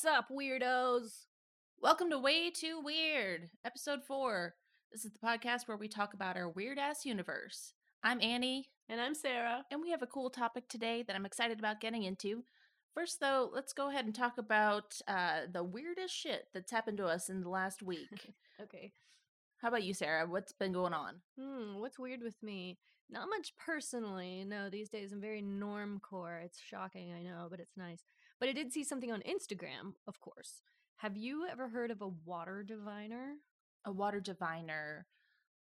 What's up, weirdos? Welcome to Way Too Weird, episode four. This is the podcast where we talk about our weird ass universe. I'm Annie, And I'm Sarah. and we have a cool topic today that I'm excited about getting into. First, though, let's go ahead and talk about uh, the weirdest shit that's happened to us in the last week. Okay. How about you, Sarah? What's been going on? Hmm, what's weird with me? Not much personally. No, these days I'm very normcore. It's shocking, I know, but it's nice. But I did see something on Instagram, of course. Have you ever heard of a water diviner? A water diviner?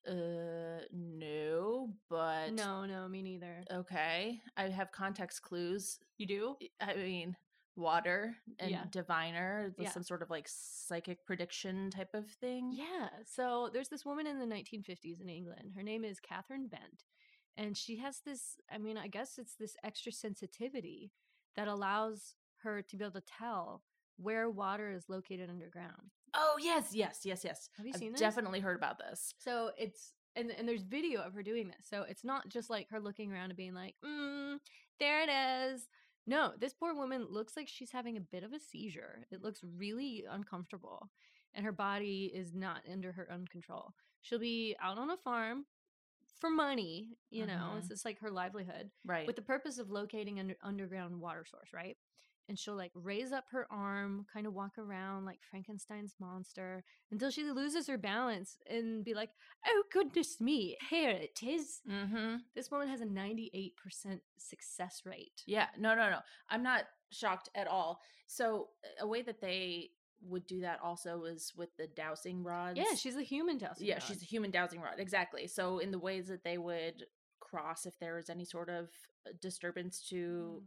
Uh, no, but No, no, me neither. okay. I have context clues. You do? I mean, water and Yeah. diviner, yeah. some sort of like psychic prediction type of thing. Yeah. So there's this woman in the 1950s in England. Her name is Catherine Bent. And she has this, I mean, I guess it's this extra sensitivity that allows her to be able to tell where water is located underground. Oh yes, yes, yes, yes. Have you I've seen this? definitely heard about this. So it's and and there's video of her doing this. So it's not just like her looking around and being like, mm, "There it is." No, this poor woman looks like she's having a bit of a seizure. It looks really uncomfortable, and her body is not under her own control. She'll be out on a farm for money, you know. Mhm. It's just like her livelihood Right. with the purpose of locating an underground water source, right? And she'll like raise up her arm, kind of walk around like Frankenstein's monster until she loses her balance and be like, "Oh goodness me, here it is." mm-hmm. This woman has a 98% success rate. Yeah. No, no, no. I'm not shocked at all. So a way that they would do that also is with the dowsing rods. Yeah, she's a human dowsing yeah, rod. she's a human dowsing rod. Exactly. So in the ways that they would cross if there was any sort of uh, disturbance to Mm.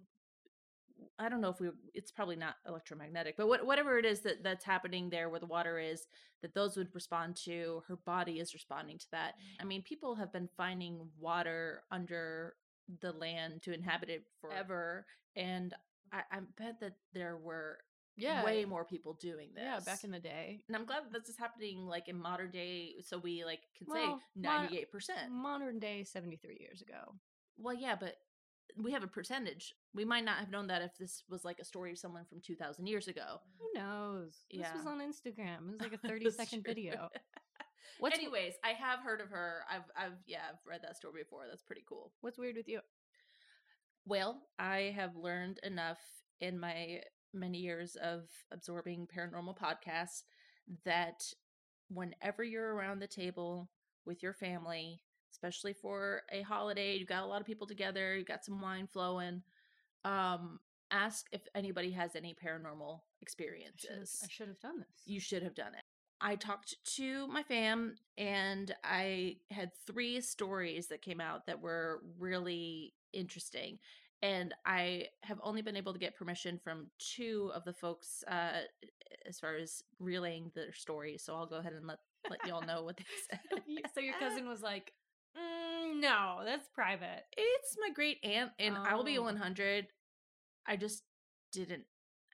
I don't know if we it's probably not electromagnetic, but what, whatever it is that that's happening there where the water is that those would respond to her body is responding to that. I mean, people have been finding water under the land to inhabit it forever and I, I bet that there were yeah, way more people doing this. yeah, back in the day. and I'm glad that this is happening like in modern day so we like can Well, say 98%. Modern day 73 years ago. Well, yeah, but we have a percentage. We might not have known that if this was like a story of someone from 2000 years ago. Who knows? This was on Instagram. It was like a 30 second true. video. What's Anyways, I have heard of her. I've I've yeah, I've read that story before. That's pretty cool. what's weird with you? Well, I have learned enough in my many years of absorbing paranormal podcasts that whenever you're around the table with your family, especially for a holiday, you've got a lot of people together, you've got some wine flowing, um, ask if anybody has any paranormal I should have, experiences. I should have done this. You should have done it. I talked to my fam and I had three stories that came out that were really interesting. And I have only been able to get permission from two of the folks uh, as far as relaying their stories. So I'll go ahead and let, let y'all know what they said. So your cousin was like, "Mm, "No, that's private." It's my great aunt, and I will be Oh. 100. I just didn't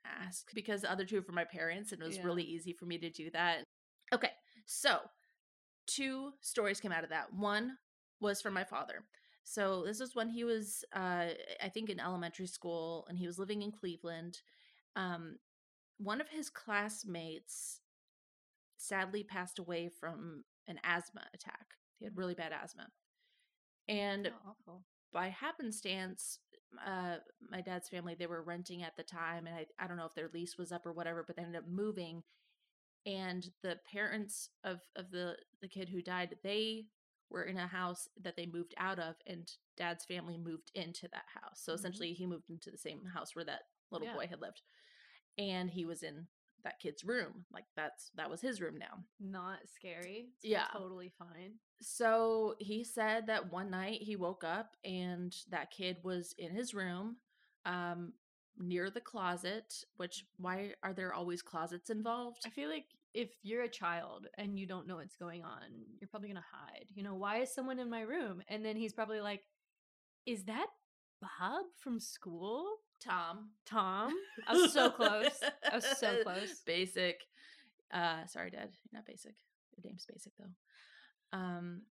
ask because the other two were for my parents, and it was Yeah. really easy for me to do that. Okay, so two stories came out of that. One was from my father. So this is when he was, uh, I think, in elementary school, and he was living in Cleveland. Um, one of his classmates sadly passed away from an asthma attack. He had really bad asthma. And Oh, by happenstance, uh, my dad's family they were renting at the time, and I I don't know if their lease was up or whatever, but they ended up moving. And the parents of of the the kid who died, they were in a house that they moved out of, and dad's family moved into that house. So Mhm. essentially, he moved into the same house where that little Yeah. boy had lived, and he was in that kid's room. Like that's that was his room now. Not scary. It's Yeah. totally fine. So he said that one night he woke up and that kid was in his room, um, near the closet. Which why are there always closets involved? I feel like if you're a child and you don't know what's going on, you're probably gonna hide. You know, why is someone in my room? And then he's probably like, "Is that Bob from school?" Tom. Tom. I was so close. I was so close. Basic. Uh, sorry, Dad. You're not basic. Your name's basic though. Um,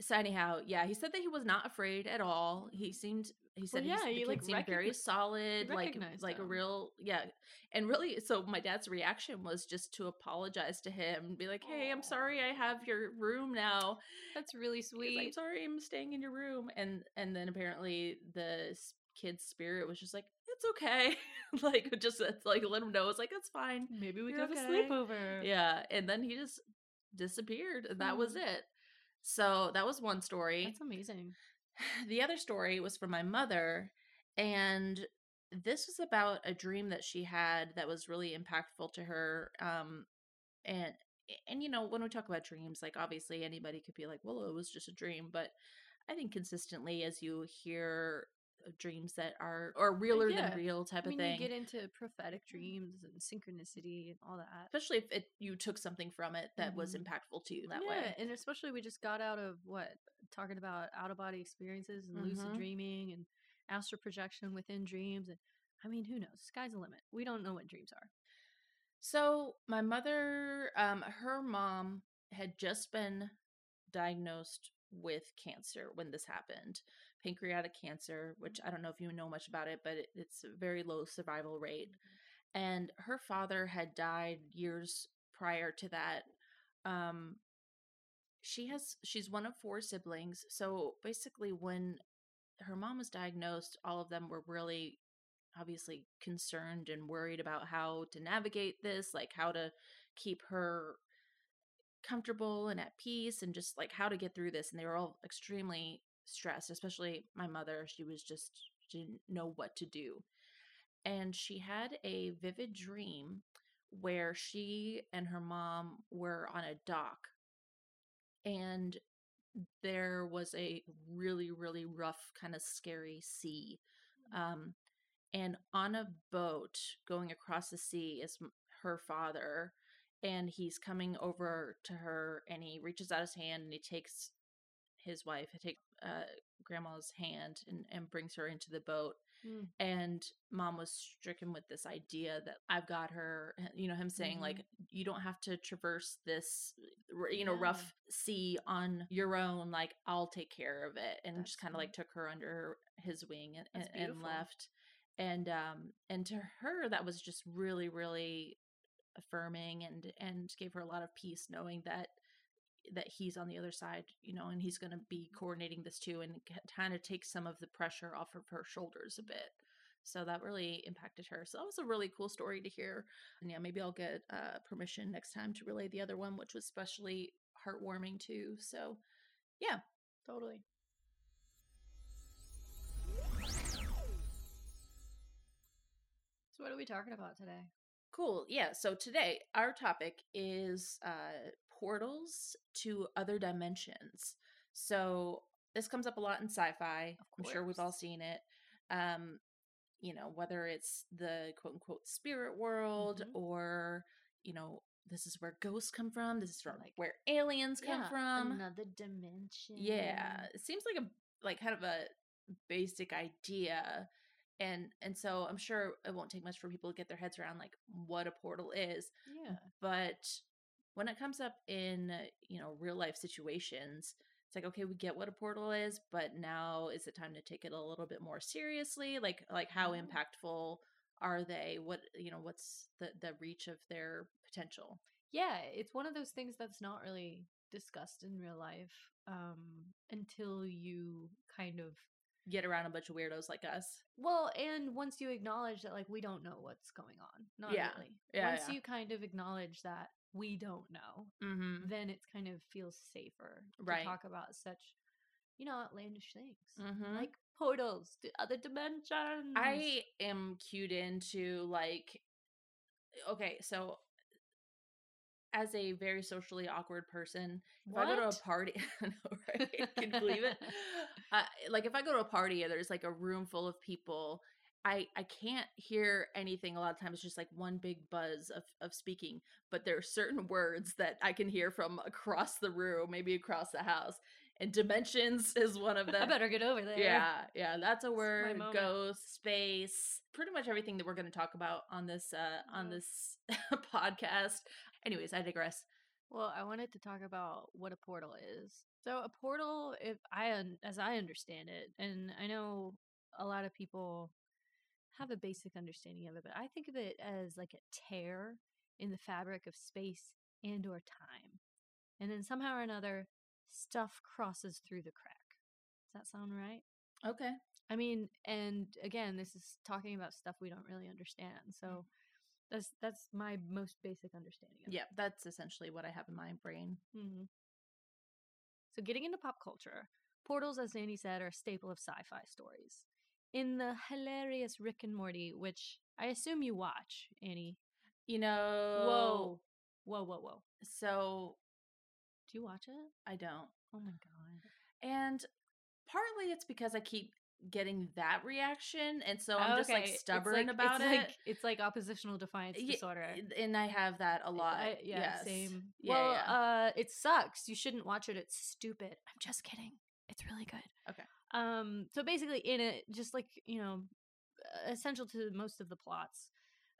so anyhow, yeah, he said that he was not afraid at all. He seemed he said yeah, he's, the kid like, seemed very solid, like like a real yeah. And really, so my dad's reaction was just to apologize to him and be like, "Hey, I'm sorry, I have your room now. That's really He's like, I'm sweet. sorry, I'm staying in your room." And and then apparently the kid's spirit was just like, "It's okay," like just like let him know it's like it's fine. Maybe we You're could have okay. a sleepover. Yeah, and then he just disappeared, and that was Hmm. it. So that was one story. That's amazing. The other story was from my mother, and this was about a dream that she had that was really impactful to her. Um, and and you know when we talk about dreams, like obviously anybody could be like, "Well, it was just a dream," but I think consistently as you hear dreams that are or realer yeah. than real type I mean, of thing, you get into prophetic dreams and synchronicity and all that. especially if it you took something from it that was Mhm. impactful to you that yeah, way. and especially we just got out of what talking about out of body experiences and lucid Mhm. dreaming and astral projection within dreams. And I mean, who knows? Sky's the limit. We don't know what dreams are. So my mother, um, her mom had just been diagnosed with cancer when this happened, pancreatic cancer, which I don't know if you know much about it, but it, it's a very low survival rate. And her father had died years prior to that. Um, she has she's one of four siblings, so basically when her mom was diagnosed, all of them were really obviously concerned and worried about how to navigate this, like how to keep her comfortable and at peace and just like how to get through this and they were all extremely stressed, especially my mother. She was just she didn't know what to do. And she had a vivid dream where she and her mom were on a dock and there was a really really rough kind of scary sea um and on a boat going across the sea is her father and he's coming over to her and he reaches out his hand and he takes his wife he takes uh, grandma's hand and, and brings her into the boat Mm. and mom was stricken with this idea that i've got her you know him saying like you don't have to traverse this you know Yeah. rough sea on your own like i'll take care of it and That's just kind of like took her under his wing and, and, and left and um and to her that was just really really affirming and and gave her a lot of peace knowing that that he's on the other side you know and he's going to be coordinating this too and kind of take some of the pressure off of her shoulders a bit so that really impacted her so that was a really cool story to hear and yeah maybe i'll get uh, permission next time to relay the other one which was especially heartwarming too so yeah Totally. So, what are we talking about today? Cool. Yeah. So today our topic is uh, portals to other dimensions. So this comes up a lot in sci-fi. I'm sure we've all seen it. Um, you know, whether it's the quote unquote spirit world Mhm. or, you know, this is where ghosts come from. This is from Like- where aliens come Yeah, from. another dimension. Yeah, it seems like a like kind of a basic idea, and and so I'm sure it won't take much for people to get their heads around like what a portal is. Yeah. But when it comes up in uh, you know real life situations, it's like okay, we get what a portal is, but now is it time to take it a little bit more seriously? Like like how impactful are they? What you know, what's the the reach of their potential? Yeah, it's one of those things that's not really discussed in real life um, until you kind of Get around a bunch of weirdos like us. well, and once you acknowledge that like we don't know what's going on, not Yeah. really. Yeah, once yeah. you kind of acknowledge that we don't know, Mm-hmm. then it kind of feels safer Right. to talk about such, you know, outlandish things Mm-hmm. like portals to other dimensions. I am cued into like okay, so as a very socially awkward person, if I go to a party, I know, right? Can you believe it? Uh, like if I go to a party and there's like a room full of people, I I can't hear anything. A lot of times, just like one big buzz of of speaking. But there are certain words that I can hear from across the room, maybe across the house. And dimensions is one of them. I better get over there. Yeah, yeah, that's a word. Ghost, space, pretty much everything that we're going to talk about on this uh on this podcast. Anyways, I digress. Well, I wanted to talk about what a portal is. So a portal, if I as I understand it, and I know a lot of people have a basic understanding of it, but I think of it as like a tear in the fabric of space and or time. And then somehow or another stuff crosses through the crack. Does that sound right? Okay. I mean, and again, this is talking about stuff we don't really understand. So that's that's my most basic understanding of it. Yeah, that's essentially what I have in my brain. Mhm. So, getting into pop culture, portals, as Annie said, are a staple of sci fi stories. In the hilarious Rick and Morty, which I assume you watch, Annie. You know. Whoa. Whoa, whoa, whoa. So Do you watch it? I don't. Oh my God. And partly it's because I keep getting that reaction. And so I'm just like Okay, it's stubborn like- about it's it. Like, it's like oppositional defiance Ye- disorder. and I have that a lot. I- yeah, yes. same. Yeah, well, yeah. uh, it sucks. You shouldn't watch it. It's stupid. I'm just kidding. It's really good. Okay. Um. So basically, in it, just like you know, essential to most of the plots,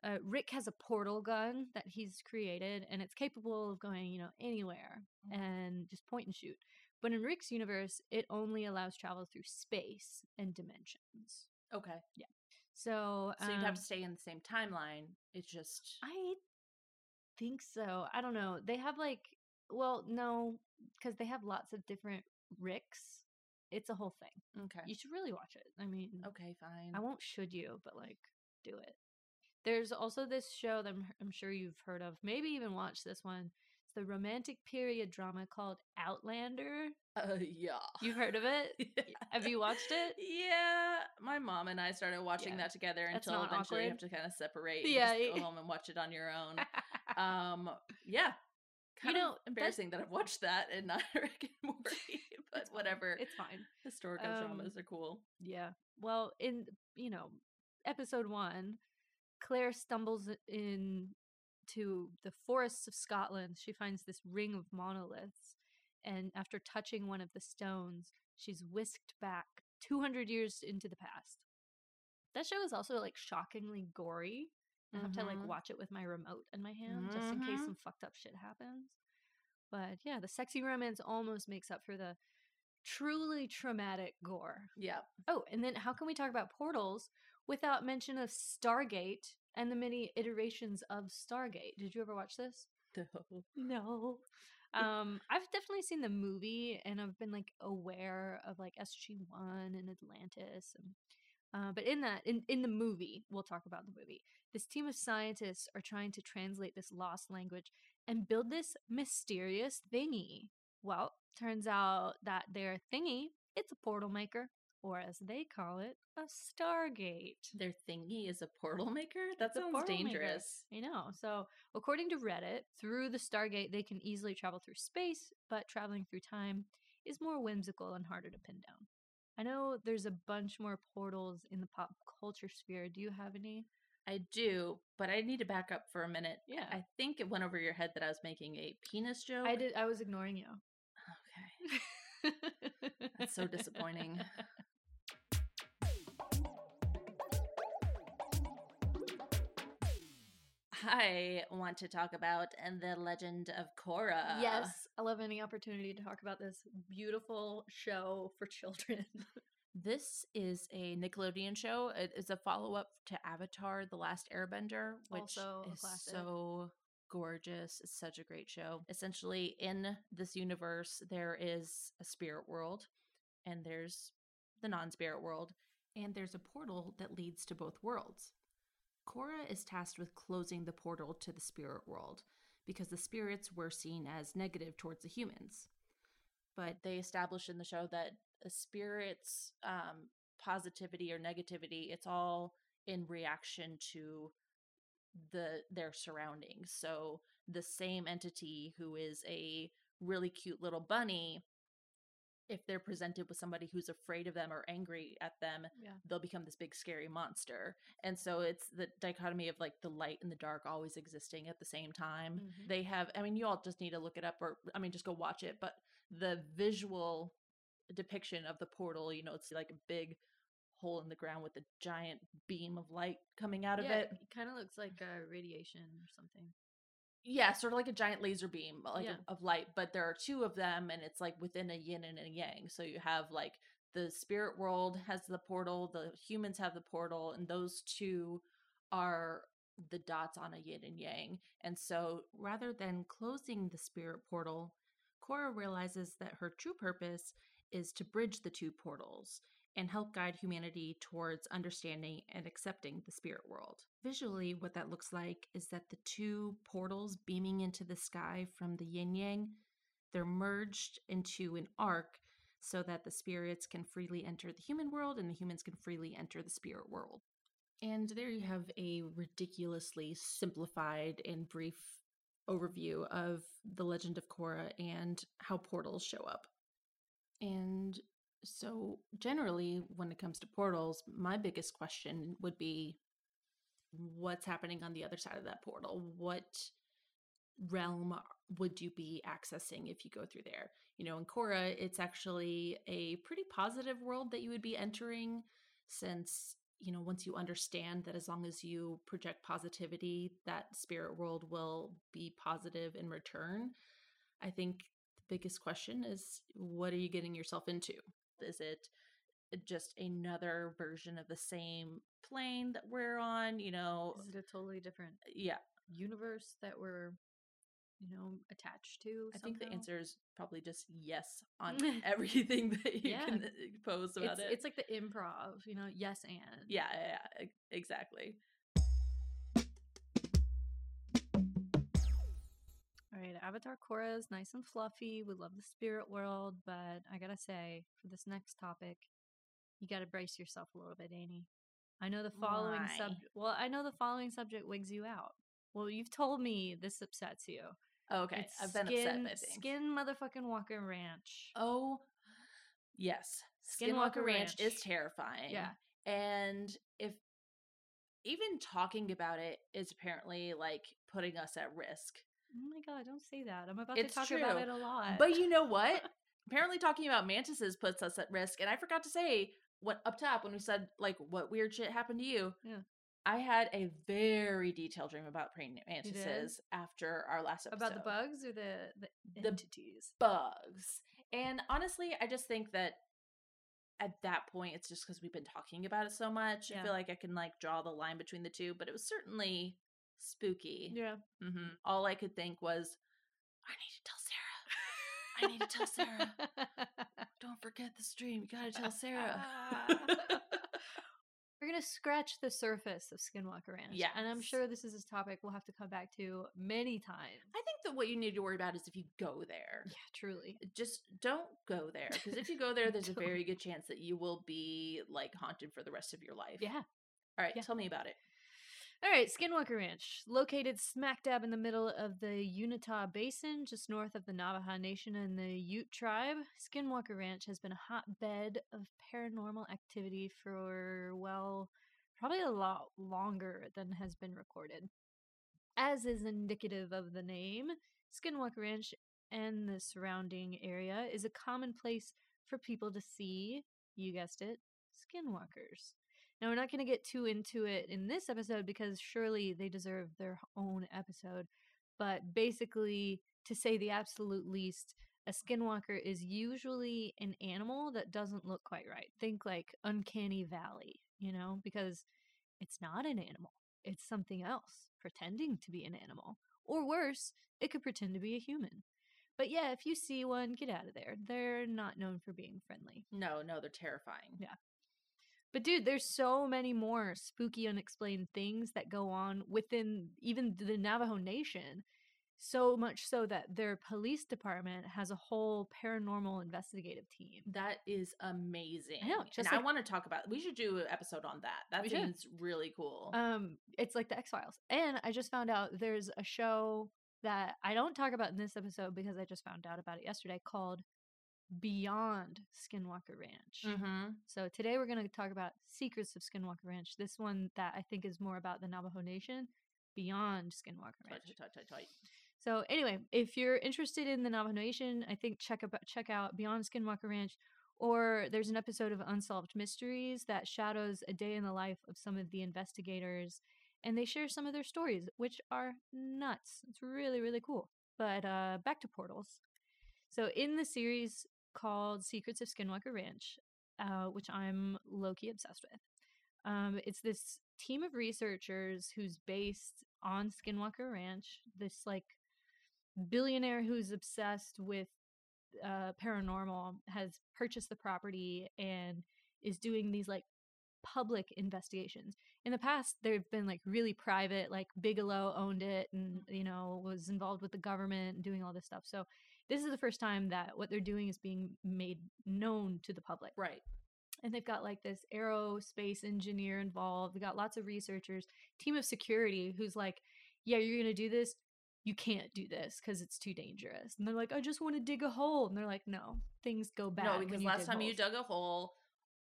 uh, Rick has a portal gun that he's created, and it's capable of going, you know, anywhere Mhm. and just point and shoot. But in Rick's universe, it only allows travel through space and dimensions. okay. Yeah. So, So you'd have um, to stay in the same timeline. It's just I think so. I don't know. They have like, well, no, because they have lots of different Ricks. It's a whole thing. okay. You should really watch it. I mean, Okay, fine. I won't should you, but like, do it. There's also this show that I'm, I'm sure you've heard of, maybe even watched this one. It's the romantic period drama called Outlander. Uh, yeah. You've heard of it? Have you watched it? Yeah, my mom and I started watching Yeah. that together That's until eventually you have to kind of separate. Yeah, and just go home and watch it on your own. um, yeah, You kind know, of embarrassing that I've watched that and not Rick and Morty, but It's fine. whatever. It's fine. Historical Um, dramas are cool. Yeah. Well, in you know, episode one, Claire stumbles in to the forests of Scotland. She finds this ring of monoliths, and after touching one of the stones, she's whisked back 200 years into the past. That show is also like shockingly gory. I have to like Mhm. watch it with my remote in my hand just in case Mhm. some fucked up shit happens. But yeah, the sexy romance almost makes up for the truly traumatic gore. Yeah. Oh, and then how can we talk about portals without mention of Stargate and the many iterations of Stargate? Did you ever watch this? No. Um, I've definitely seen the movie and I've been like aware of like SG1 and Atlantis and uh, but in that in, in the movie, we'll talk about the movie. This team of scientists are trying to translate this lost language and build this mysterious thingy. Well, turns out that their thingy, it's a portal maker, or as they call it, a Stargate. Their thingy is a portal maker? That It's sounds portal maker. dangerous. I know. So, according to Reddit, through the Stargate, they can easily travel through space, but traveling through time is more whimsical and harder to pin down. I know there's a bunch more portals in the pop culture sphere. Do you have any? I do, but I need to back up for a minute. Yeah. I think it went over your head that I was making a penis joke. I did. I was ignoring you. Okay. That's so disappointing. I want to talk about and the Legend of Korra. yes, I love any opportunity to talk about this beautiful show for children. This is a Nickelodeon show. It is a follow up to Avatar: The Last Airbender, which is so gorgeous. It's such a great show. Essentially, in this universe, there is a spirit world, and there's the non spirit world, and there's a portal that leads to both worlds. Korra is tasked with closing the portal to the spirit world because the spirits were seen as negative towards the humans. But they establish in the show that a spirit's um, positivity or negativity, it's all in reaction to the their surroundings. So the same entity who is a really cute little bunny, if they're presented with somebody who's afraid of them or angry at them, yeah. they'll become this big scary monster. And so it's the dichotomy of like the light and the dark always existing at the same time. Mhm. They have I mean you all just need to look it up or I mean just go watch it, but the visual depiction of the portal, you know, it's like a big hole in the ground with a giant beam of light coming out of yeah, it. kind of looks like uh, radiation or something. Yeah, sort of like a giant laser beam, uh, like Yeah. of, of light. But there are two of them, and it's like within a yin and a yang. So you have like the spirit world has the portal, the humans have the portal, and those two are the dots on a yin and yang. And so rather than closing the spirit portal, Korra realizes that her true purpose is to bridge the two portals and help guide humanity towards understanding and accepting the spirit world. Visually, what that looks like is that the two portals beaming into the sky from the yin yang, they're merged into an arc so that the spirits can freely enter the human world and the humans can freely enter the spirit world. And there you have a ridiculously simplified and brief overview of the legend of Korra and how portals show up. And so, generally, when it comes to portals, my biggest question would be what's happening on the other side of that portal? What realm uh, would you be accessing if you go through there? You know, in Korra, it's actually a pretty positive world that you would be entering since you know once you understand that as long as you project positivity that spirit world will be positive in return i think the biggest question is what are you getting yourself into is it eh, just another version of the same plane that we're on you know Is it a totally different eh, yeah universe that we're, you know, attached to? i think the answer is probably just yes on everything that you Yeah. can uh, pose about it's, it it's like the improv, you know, yes and. yeah, yeah, yeah, exactly right, Avatar Korra is nice and fluffy. We love the spirit world, but I gotta say, for this next topic, you gotta brace yourself a little bit, Annie. I know the following subject. Well, I know the following subject wigs you out. Well, you've told me this upsets you. okay It's i've been skin, upset Skin motherfucking Walker Ranch. Oh, yes. Skinwalker Skinwalker Ranch, is terrifying. Yeah. And if even talking about it is apparently like putting us at risk. Oh my god, don't say that. I'm about It's to talk about it a lot. But you know what? apparently talking about mantises puts us at risk. And I forgot to say what up top when we said like what weird shit happened to you. Yeah. I had a very detailed dream about praying mantises after our last episode. about the bugs or the the, The entities? bugs. And honestly, I just think that at that point, it's just because we've been talking about it so much. I feel like I can like draw the line between the two, but it was certainly spooky. Yeah. hmm All I could think was, I need to tell Sarah. I need to tell Sarah. Don't forget the stream. You gotta tell Sarah. We're gonna scratch the surface of Skinwalker Ranch. Yeah. And I'm sure this is a topic we'll have to come back to many times. I think that what you need to worry about is if you go there. Yeah, truly. Just don't go there. Because if you go there, there's a very good chance that you will be like haunted for the rest of your life. Yeah. All right, Yeah. tell me about it. All right, Skinwalker Ranch, located smack dab in the middle of the Uintah Basin, just north of the Navajo Nation and the Ute tribe. Skinwalker Ranch has been a hotbed of paranormal activity for, well, probably a lot longer than has been recorded. As is indicative of the name, Skinwalker Ranch and the surrounding area is a common place for people to see, you guessed it, skinwalkers. Now, we're not going to get too into it in this episode because surely they deserve their own episode. But basically, to say the absolute least, a skinwalker is usually an animal that doesn't look quite right. Think like Uncanny Valley, you know, because it's not an animal, it's something else pretending to be an animal. Or worse, it could pretend to be a human. But yeah, if you see one, get out of there. They're not known for being friendly. No, no, they're terrifying. Yeah. But dude, there's so many more spooky, unexplained things that go on within even the Navajo Nation. So much so that their police department has a whole paranormal investigative team. That is amazing. I just and I want to talk about. We should do an episode on that. That seems really cool. Um, it's like the X Files. And I just found out there's a show that I don't talk about in this episode because I just found out about it yesterday called Beyond Skinwalker Ranch. mm-hmm. So today we're going to talk about Secrets of Skinwalker Ranch. This one that I think is more about the Navajo Nation beyond Skinwalker Ranch. Tight, tight, tight. So anyway, if you're interested in the Navajo Nation, I think check about check out Beyond Skinwalker Ranch. Or there's an episode of Unsolved Mysteries that shadows a day in the life of some of the investigators and they share some of their stories, which are nuts. It's really, really cool. But uh, back to portals. So in the series called Secrets of Skinwalker Ranch, uh, which I'm low key obsessed with, um, it's this team of researchers who's based on Skinwalker Ranch. This like billionaire who's obsessed with uh, paranormal has purchased the property and is doing these like public investigations. In the past, they've been like really private, like Bigelow owned it and, you know, was involved with the government and doing all this stuff. So this is the first time that what they're doing is being made known to the public. Right. And they've got like this aerospace engineer involved. They've got lots of researchers, team of security who's like, yeah, you're going to do this. You can't do this because it's too dangerous. And they're like, I just want to dig a hole. And they're like, no, things go bad. No, because last time you dug a hole,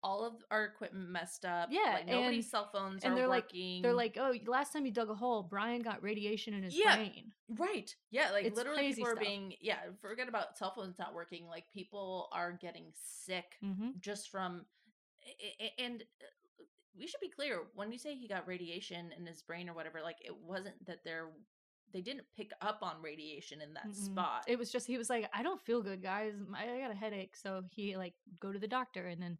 all of our equipment messed up. Yeah, like nobody's and- cell phones and are they're like- working. They're like, oh, last time you dug a hole, Brian got radiation in his Yeah. brain. right, yeah, like It's literally people are being yeah. Forget about cell phones not working. Like people are getting sick Mm-hmm. just from, and uh, we should be clear when you say he got radiation in his brain or whatever. Like it wasn't that they're they didn't pick up on radiation in that spot. It was just he was like, I don't feel good, guys. I got a headache, so he like go to the doctor, and then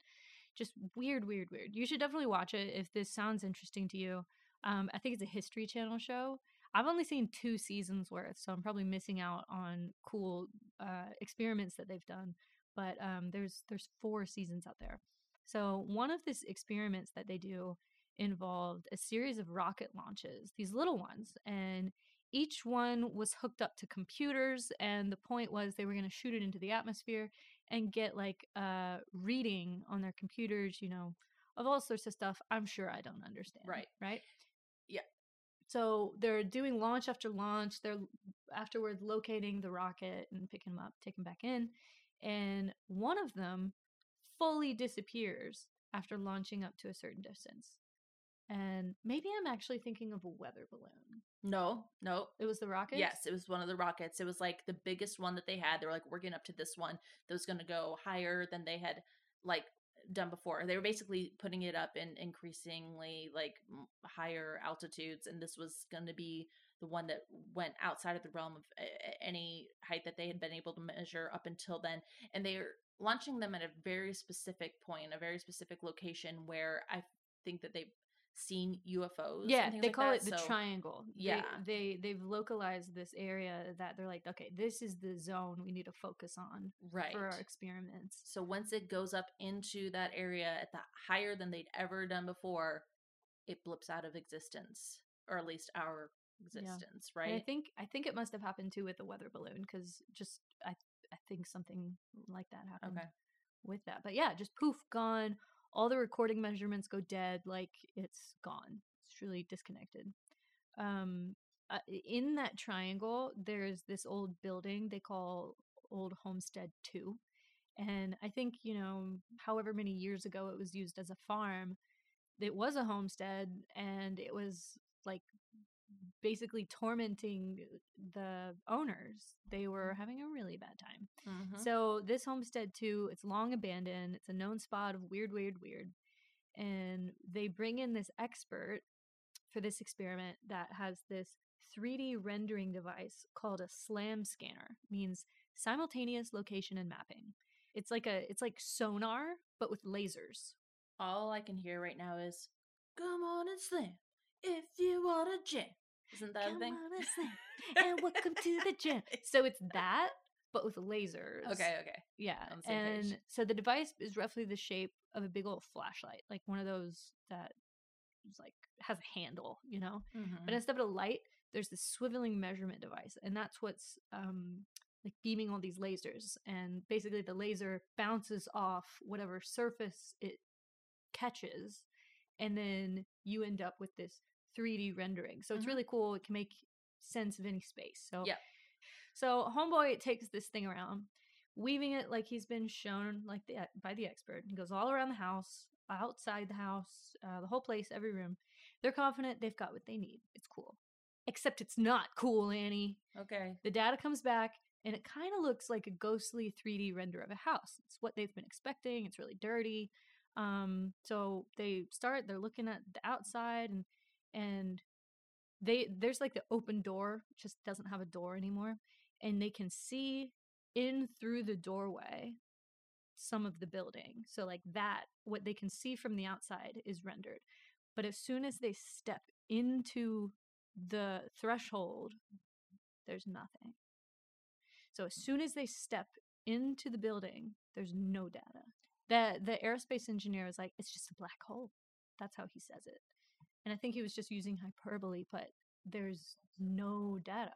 just weird, weird, weird. You should definitely watch it if this sounds interesting to you. Um, I think it's a History Channel show. I've only seen two seasons worth, so I'm probably missing out on cool uh, experiments that they've done. But um, there's there's four seasons out there. So one of these experiments that they do involved a series of rocket launches, these little ones, and each one was hooked up to computers and the point was they were going to shoot it into the atmosphere and get like a reading on their computers you know of all sorts of stuff i'm sure i don't understand Right. right Yeah. so they're doing launch after launch they're afterwards locating the rocket and picking them up taking them back in and one of them fully disappears after launching up to a certain distance and maybe i'm actually thinking of a weather balloon no, no, it was the rocket Yes, it was one of the rockets. It was like the biggest one that they had. They were like working up to this one that was going to go higher than they had like done before. They were basically putting it up in increasingly like higher altitudes, and this was going to be the one that went outside of the realm of any height that they had been able to measure up until then. And they are launching them at a very specific point, a very specific location where I think that they've seen UFOs. Yeah, they like call that, it the so- triangle. Yeah. they, they've localized this area that they're like, okay, this is the zone we need to focus on right for our experiments. So once it goes up into that area at the higher than they'd ever done before, it blips out of existence, or at least our existence, And I right? think I think it must have happened too with the weather balloon because just I I think something like that happened Okay. with that. But yeah, just poof, gone. All the recording measurements go dead. Like it's gone. It's truly disconnected. Um, uh, in that triangle, there's this old building they call Old Homestead Two, and I think you know, however many years ago it was used as a farm. It was a homestead, and it was like basically tormenting the owners. They were having a really bad time. Mhm. So this Homestead 2, it's long abandoned. It's a known spot of weird, weird, weird. And they bring in this expert for this experiment that has this 3D rendering device called a SLAM scanner, means simultaneous location and mapping. It's like a it's like sonar but with lasers. All I can hear right now is, "Come on and slam if you want to jam." Isn't that a thing? and and welcome to the gym. So it's that but with lasers. Okay, okay. Yeah. On the same page. And so the device is roughly the shape of a big old flashlight, like one of those that is like has a handle, you know? Mhm. But instead of a light, there's this swiveling measurement device, and that's what's um like beaming all these lasers. And basically the laser bounces off whatever surface it catches, and then you end up with this 3D rendering. So it's Mhm. really cool. It can make sense of any space. So Yeah. so homeboy it takes this thing around, weaving it like he's been shown like the by the expert. He goes all around the house, outside the house, uh, the whole place, every room. They're confident they've got what they need. It's cool. Except it's not cool, Annie. okay. The data comes back and it kind of looks like a ghostly 3D render of a house. It's what they've been expecting. It's really dirty. Um, so they start, they're looking at the outside and and they there's like the open door just doesn't have a door anymore and they can see in through the doorway some of the building so like that what they can see from the outside is rendered but as soon as they step into the threshold there's nothing. So as soon as they step into the building there's no data. The the aerospace engineer is like it's just a black hole. That's how he says it and i think he was just using hyperbole but there's no data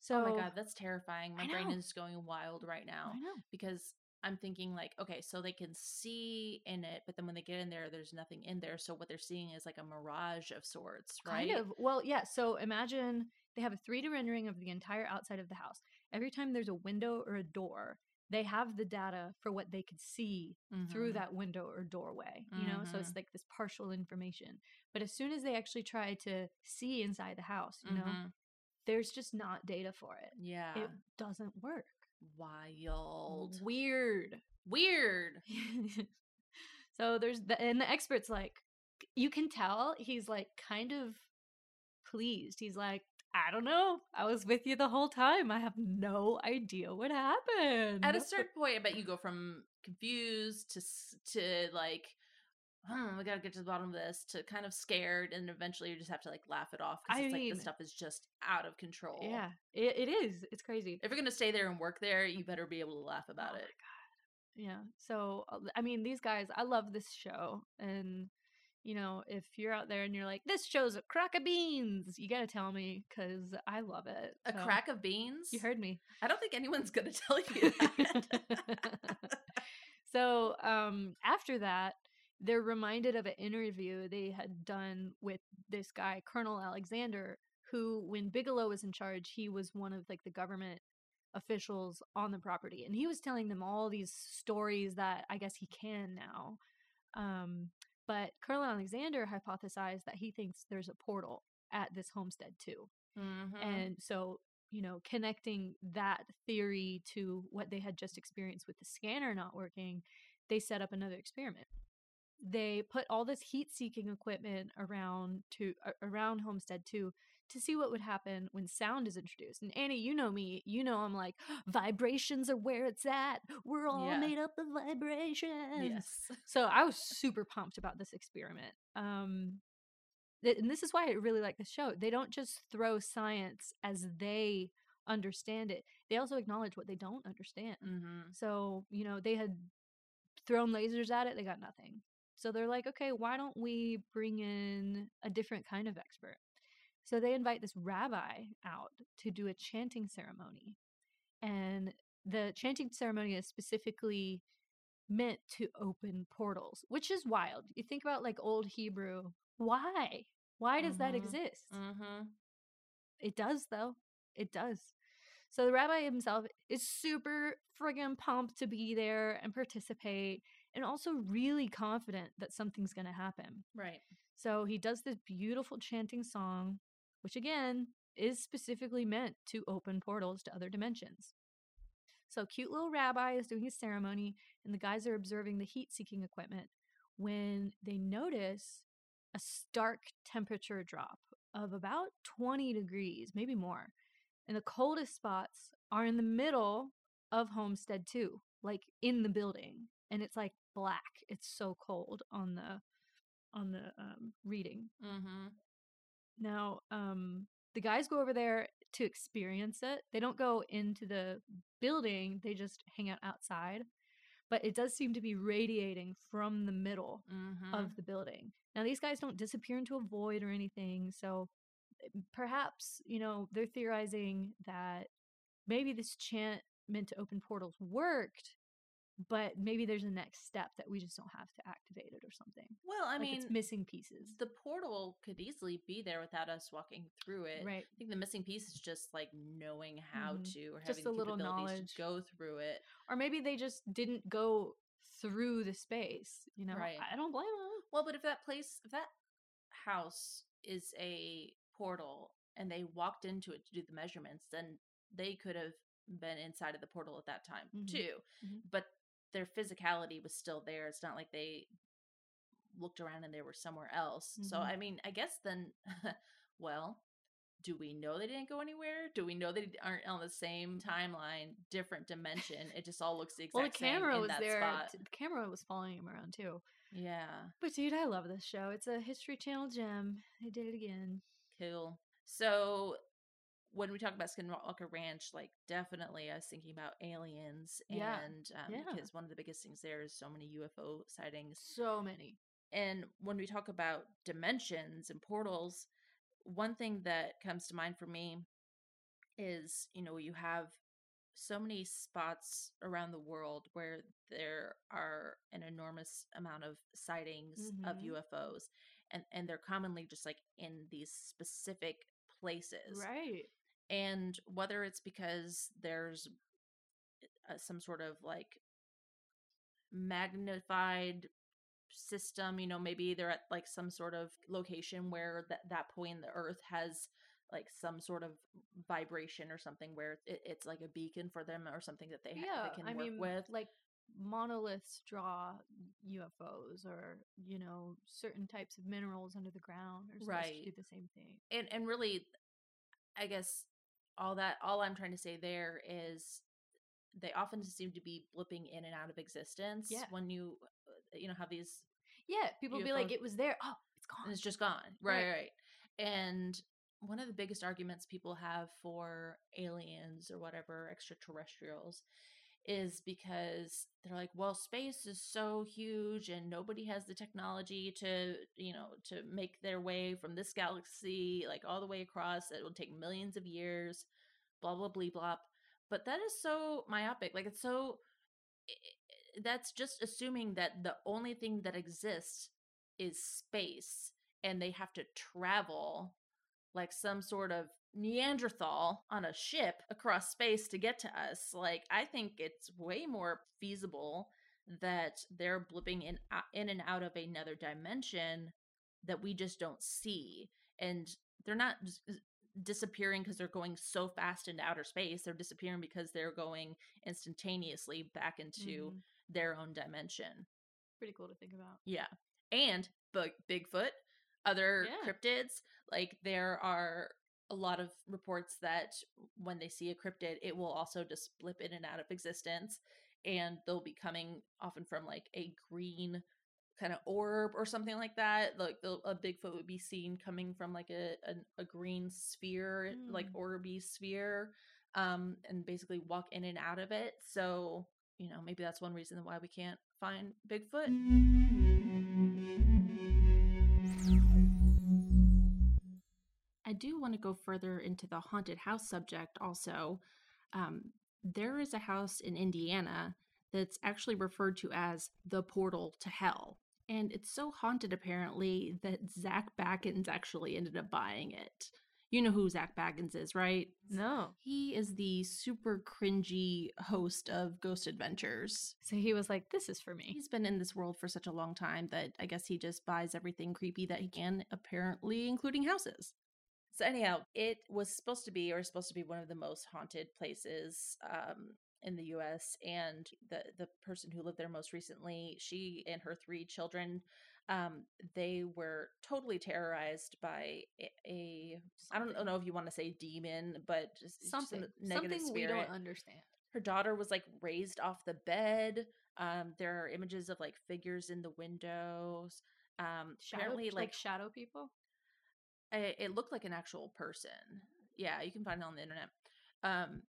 so oh my god, that's terrifying. My brain is going wild right now because I'm thinking like, okay, so they can see in it, but then when they get in there, there's nothing in there. So what they're seeing is like a mirage of sorts, right? Kind of. Well, yeah. So imagine they have a 3D rendering of the entire outside of the house. Every time there's a window or a door, they have the data for what they could see through Mhm. that window or doorway, you know? So it's Mhm. like this partial information. But as soon as they actually try to see inside the house, you know, Mhm. there's just not data for it. Yeah. It doesn't work. Wild. Weird. Weird. so there's the and the expert's like you can tell he's like kind of pleased. He's like, I don't know. I was with you the whole time. I have no idea what happened. At a certain point, I bet you go from confused to to like, hmm, we gotta get to the bottom of this, to kind of scared, and eventually you just have to like laugh it off because like mean- this stuff is just out of control. yeah, it, it is. It's crazy. If you're gonna stay there and work there, you better be able to laugh about Oh my it. Yeah. So uh, I mean, these guys, I love this show, and you know, if you're out there and you're like, this show's a crack of beans, you gotta tell me because I love it. A So, crack of beans. You heard me. I don't think anyone's gonna tell you that. so um after that they're reminded of an interview they had done with this guy colonel alexander who when bigelow was in charge he was one of like the government officials on the property and he was telling them all these stories that i guess he can now um but colonel alexander hypothesized that he thinks there's a portal at this Homestead 2 Mhm. and so, you know, connecting that theory to what they had just experienced with the scanner not working, they set up another experiment. They put all this heat-seeking equipment around to a- around Homestead 2 to see what would happen when sound is introduced. And Annie, you know me, you know I'm like vibrations are where it's at. We're all Yeah. made up of vibrations. yes. So I was super pumped about this experiment. Um, th- and this is why I really like the show. They don't just throw science as they understand it; they also acknowledge what they don't understand. hmm So you know, they had thrown lasers at it; they got nothing. So they're like, okay, why don't we bring in a different kind of expert? So they invite this rabbi out to do a chanting ceremony. And the chanting ceremony is specifically meant to open portals, which is wild. You think about like old Hebrew. Why? Why does that Mhm. exist? hmm It does, though. It does. So the rabbi himself is super friggin' pumped to be there and participate, and also really confident that something's going to happen. Right. So he does this beautiful chanting song, which again is specifically meant to open portals to other dimensions. So cute little rabbi is doing his ceremony, and the guys are observing the heat seeking equipment when they notice a stark temperature drop of about 20 degrees, maybe more. And the coldest spots are in the middle of Homestead 2, like in the building. And it's like black. It's so cold on the on the um, reading. hmm Now, um, the guys go over there to experience it. They don't go into the building, they just hang out outside. But it does seem to be radiating from the middle hmm of the building. Now, these guys don't disappear into a void or anything. So eh, perhaps, you know, they're theorizing that maybe this chant meant to open portals worked, but maybe there's a next step that we just don't have to activate it or something. Well, I Like mean, it's missing pieces. the portal could easily be there without us walking through it. Right. I think the missing piece is just like knowing how Mhm. to or Just having a the little capabilities knowledge. to go through it. or maybe they just didn't go through the space you know Right. i don't blame them Well, but if that place, if that house is a portal and they walked into it to do the measurements, then they could have been inside of the portal at that time Mhm. too. Mhm. But their physicality was still there. It's not like they looked around and they were somewhere else. So, Mhm. I mean, I guess then well, do we know they didn't go anywhere? Do we know they aren't on the same timeline, different dimension? It just all looks the exact well, the camera was there. spot. the camera was following him around too. Yeah, But dude, I love this show. It's a History Channel gem. They did it again. cool. So when we talk about Skinwalker Ranch, like definitely I was thinking about aliens, Yeah, and um, yeah. because one of the biggest things there is so many UFO sightings. So many. And when we talk about dimensions and portals, one thing that comes to mind for me is, you know, you have so many spots around the world where there are an enormous amount of sightings of Mhm. UFOs and and they're commonly just like in these specific places Right. And whether it's because there's uh, some sort of like magnified system you know maybe they're at like some sort of location where that that point in the earth has like some sort of vibration or something where it, it's like a beacon for them or something that they, ha- yeah, they can I work mean, with like monoliths draw UFOs, or you know, certain types of minerals under the ground or Right. to do the same thing. and and really i guess all that all i'm trying to say there is they often seem to be blipping in and out of existence Yeah. when you uh, you know have these Yeah, people be like, it was there. Oh, it's gone. it's just gone right, Right. right and one of the biggest arguments people have for aliens or whatever extraterrestrials is because they're like well space is so huge and nobody has the technology to you know to make their way from this galaxy like all the way across it will take millions of years blah blah blah blah. But that is so myopic like it's so that's just assuming that the only thing that exists is space and they have to travel like some sort of Neanderthal on a ship across space to get to us. Like I think it's way more feasible that they're blipping in uh, in and out of another dimension that we just don't see and they're not disappearing because they're going so fast into outer space they're disappearing because they're going instantaneously back into Mhm. their own dimension Pretty cool to think about. yeah. And Big Bigfoot, other Yeah. cryptids, like there are a lot of reports that when they see a cryptid, it will also just blip in and out of existence. And they'll be coming often from like a green kind of orb or something like that. Like the, a Bigfoot would be seen coming from like a, a, a green sphere, like Mm. orby sphere, um, and basically walk in and out of it. So, you know, maybe that's one reason why we can't find Bigfoot. Do want to go further into the haunted house subject also. Um, there is a house in Indiana that's actually referred to as the portal to hell. And it's so haunted, apparently, that Zak Bagans actually ended up buying it. You know who Zak Bagans is, right? No. He is the super cringy host of Ghost Adventures. So he was like, this is for me. He's been in this world for such a long time that I guess he just buys everything creepy that he can, apparently, including houses. So, anyhow, it was supposed to be, or supposed to be, one of the most haunted places um, in the U.S. And the the person who lived there most recently, she and her three children, um, they were totally terrorized by a. a I don't know if you want to say demon, but just just a Something. negative Something we spirit don't understand. her daughter was like raised off the bed um there are images of like figures in the windows um Shadow, apparently like, like, shadow people. It, it looked like an actual person yeah you can find it on the internet um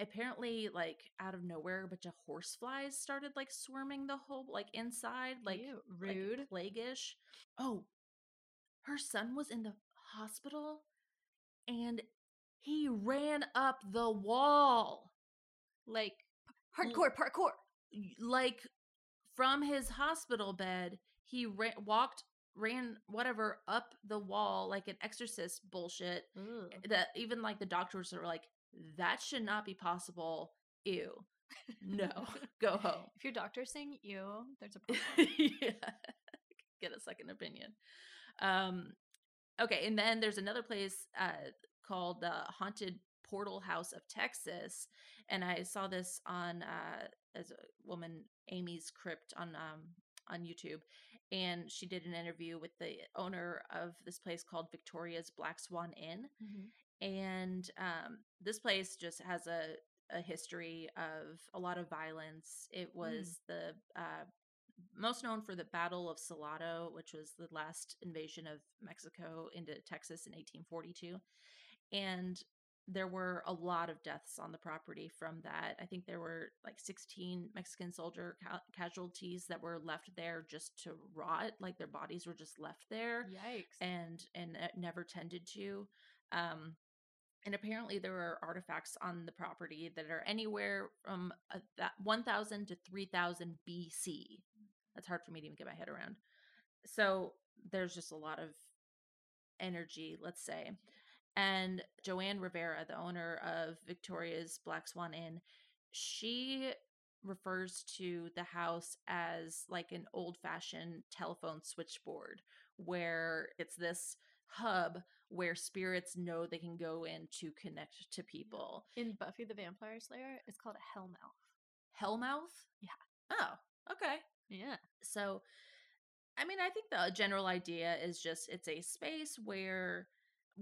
apparently like out of nowhere a bunch of horse flies started like swarming the whole like inside like Ew, like, rude. plaguish oh her son was in the hospital and he ran up the wall like hardcore parkour. like from his hospital bed he ran walked ran whatever up the wall like an exorcist bullshit Ugh. that even like the doctors are like that should not be possible. Ew. No. Go home. If your doctor's saying ew there's a problem. yeah. Get a second opinion. Um okay and then there's another place uh called the haunted portal house of texas and i saw this on uh as a woman amy's crypt on um on youtube and she did an interview with the owner of this place called Victoria's Black Swan Inn. And um, this place just has a, a history of a lot of violence. It was the uh, most known for the Battle of Salado, which was the last invasion of Mexico into Texas in 1842. And there were a lot of deaths on the property from that. I think there were like 16 Mexican soldier ca- casualties that were left there just to rot, like their bodies were just left there Yikes. and and uh, never tended to. Um, and apparently there are artifacts on the property that are anywhere from a, that 1000 to 3000 BC. That's hard for me to even get my head around. So there's just a lot of energy, let's say. And Joanne Rivera, the owner of Victoria's Black Swan Inn, she refers to the house as like an old fashioned telephone switchboard where it's this hub where spirits know they can go in to connect to people. In Buffy the Vampire Slayer, it's called a Hellmouth. Hellmouth? Yeah. Oh, okay. Yeah. So, I mean, I think the general idea is just it's a space where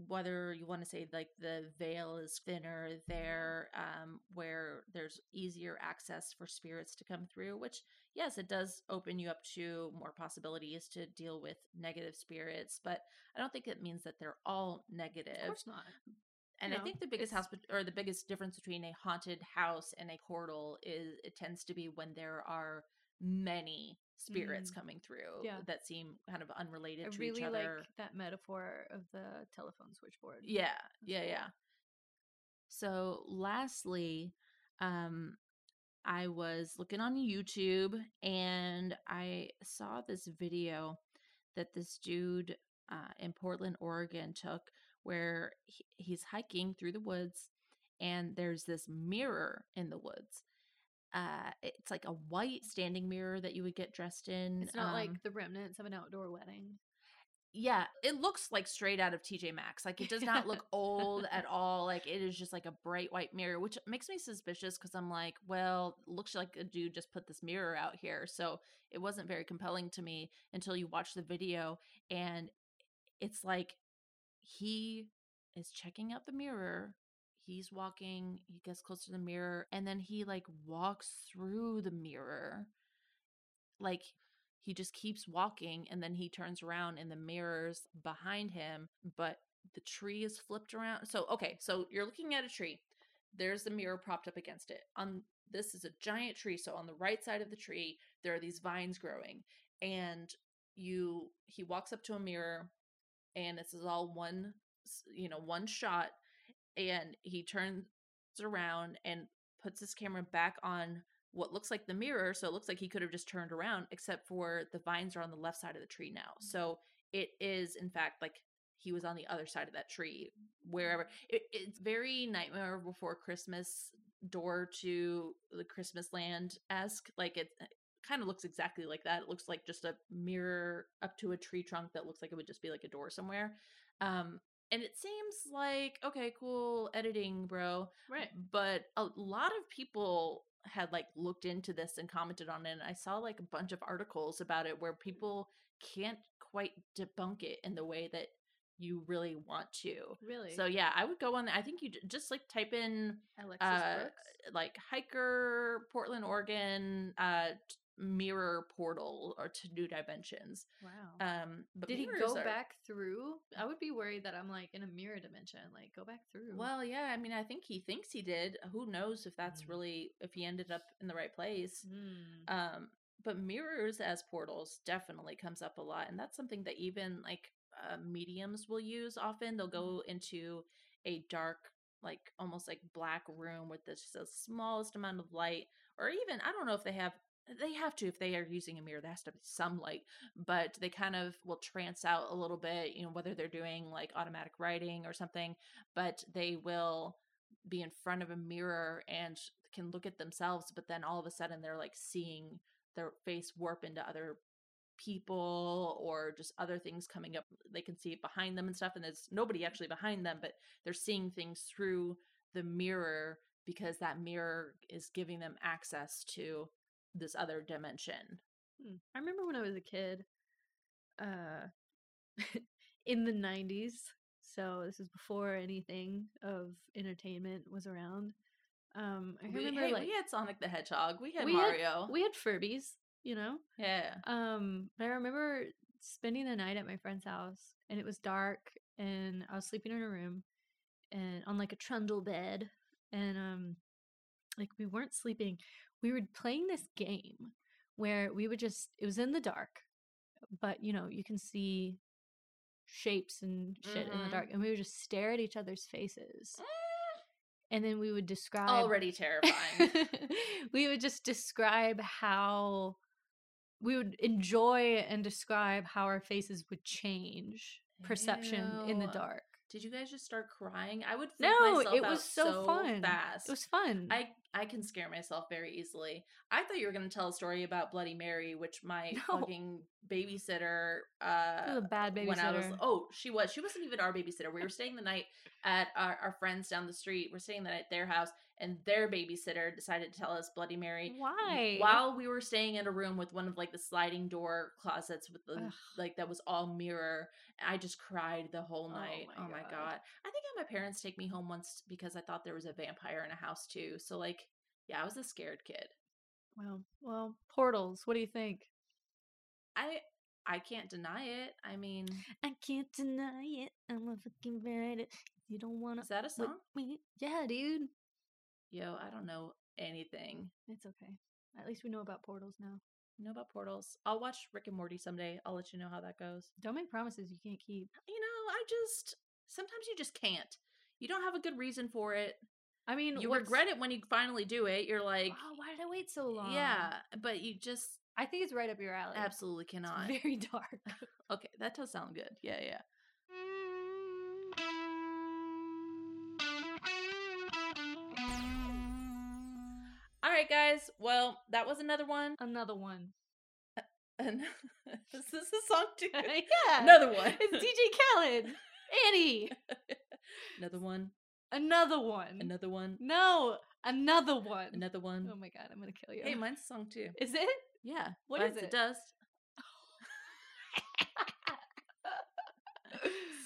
whether you want to say like the veil is thinner there um where there's easier access for spirits to come through which yes it does open you up to more possibilities to deal with negative spirits but i don't think it means that they're all negative Of course not. and you I think the biggest house or the biggest difference between a haunted house and a portal is it tends to be when there are many spirits coming through Mm. Yeah. that seem kind of unrelated I to really each other. like that metaphor of the telephone switchboard. yeah, yeah, cool. yeah. So lastly, um I was looking on YouTube and I saw this video that this dude uh, in Portland, Oregon took where he, he's hiking through the woods and there's this mirror in the woods. Uh, it's like a white standing mirror that you would get dressed in. It's not um, like the remnants of an outdoor wedding. yeah, it looks like straight out of TJ Maxx. Like it does not look old at all. Like it is just like a bright white mirror, which makes me suspicious because I'm like, well, looks like a dude just put this mirror out here. So it wasn't very compelling to me until you watch the video and it's like he is checking out the mirror. He's walking, he gets close to the mirror, and then he like walks through the mirror. Like he just keeps walking and then he turns around and the mirrors behind him, but the tree is flipped around. So, okay, so you're looking at a tree. There's the mirror propped up against it. On this is a giant tree, so on the right side of the tree, there are these vines growing and you he walks up to a mirror and this is all one you know one shot and he turns around and puts his camera back on what looks like the mirror so it looks like he could have just turned around except for the vines are on the left side of the tree now. So it is in fact like he was on the other side of that tree wherever. It, it's very nightmare before christmas door to the christmas land esque like it kind of looks exactly like that. It looks like just a mirror up to a tree trunk that looks like it would just be like a door somewhere. Um and it seems like okay cool editing bro Right. but a lot of people had like looked into this and commented on it and i saw like a bunch of articles about it where people can't quite debunk it in the way that you really want to Really. so yeah i would go on i think you just like type in Alexis uh, Brooks. like hiker portland oregon uh mirror portal or to new dimensions Wow. um but Did he go are- back through? I would be worried that I'm like in a mirror dimension. Like, go back through. well yeah i mean i think he thinks he did who knows if that's Mm. really if he ended up in the right place Hmm. um but mirrors as portals definitely comes up a lot and that's something that even like uh, mediums will use often they'll go into a dark like almost like black room with this the smallest amount of light or even i don't know if they have they have to if they are using a mirror there has to be some light but they kind of will trance out a little bit you know whether they're doing like automatic writing or something but they will be in front of a mirror and can look at themselves but then all of a sudden they're like seeing their face warp into other people or just other things coming up they can see it behind them and stuff and there's nobody actually behind them but they're seeing things through the mirror because that mirror is giving them access to this other dimension Hmm. I remember when I was a kid, uh in the 90s. So this is before anything of entertainment was around. Um I We, remember hey, like we had Sonic the Hedgehog. We had we had- Mario. we had Furbies, you know. yeah. Um, but I remember spending the night at my friend's house, and it was dark, and I was sleeping in a room, and on like a trundle bed, and um, like we weren't sleeping. We were playing this game where we would just. It was in the dark, but you know you can see shapes and shit in the Mhm. dark, and we would just stare at each other's faces, and then we would describe Already terrifying. we would just describe how we would enjoy and describe how our faces would change perception in the dark. Did you guys just start crying? I would No, myself it was out so fun. fast. It was fun. I I can scare myself very easily. I thought you were going to tell a story about Bloody Mary, which my No. fucking babysitter uh a bad babysitter. when I was oh she was she wasn't even our babysitter. We were staying the night at our, our friends down the street. We're staying the night at their house, and their babysitter decided to tell us Bloody Mary Why? while we were staying in a room with one of like the sliding door closets with the Ugh. like that was all mirror. I just cried the whole Oh night. my Oh my God. god. I think I had my parents take me home once because I thought there was a vampire in a house too. So like yeah, I was a scared kid. Well, well, portals. What do you think? I I can't deny it. I mean, I can't deny it. I'm a fucking write. You don't wanna is that a song? me? Yeah, dude. Yo, I don't know anything. It's okay. At least we know about portals now. You know about portals? I'll watch Rick and Morty someday. I'll let you know how that goes. Don't make promises you can't keep. Uh, you know, I just sometimes you just can't. You don't have a good reason for it. I mean, You regret it when you finally do it. You're like, Wow, why did I wait so long? yeah, but you just I think it's right up your alley. absolutely It's cannot. very dark. Okay, that does sound good. Yeah, yeah. Right, guys. Well, that was another one. Another one. Is this a song too? yeah. Another one. It's DJ Khaled. Annie. Another one. Another one. Another one. no, another one. Another one. Oh my god, I'm gonna kill you. Hey, mine's a song too. is it? Yeah. What Bites is it? Dust.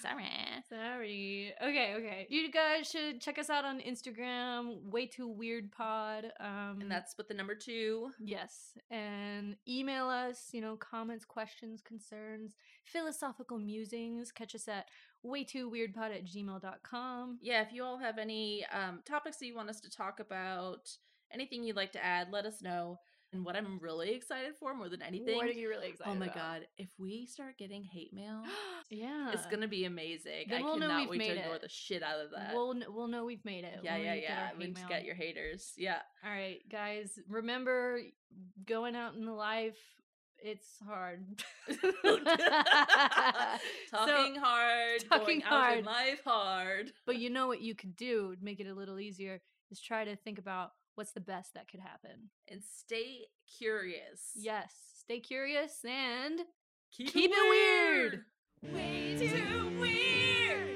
Sorry. Sorry. Okay, okay. You guys should check us out on Instagram, way too weird pod. Um And that's with the number two. Yes. And email us, you know, comments, questions, concerns, philosophical musings. Catch us at way too weird pod at gmail.com. Yeah, if you all have any um, topics that you want us to talk about, anything you'd like to add, let us know. And what I'm really excited for more than anything. What are you really oh excited oh my about? god, if we start getting hate mail, yeah. it's gonna be amazing. Then I we'll know cannot we've wait to ignore it. the shit out of that. We'll, we'll know we've made it. yeah, yeah, yeah. We just get your haters. Yeah. All right, guys. Remember, going out in the life, it's hard. talking So- hard, talking going out in hard. life hard. but you know what you could do to make it a little easier is try to think about what's the best that could happen. And stay curious. Yes, stay curious and Keep, Keep it weird. Way too weird.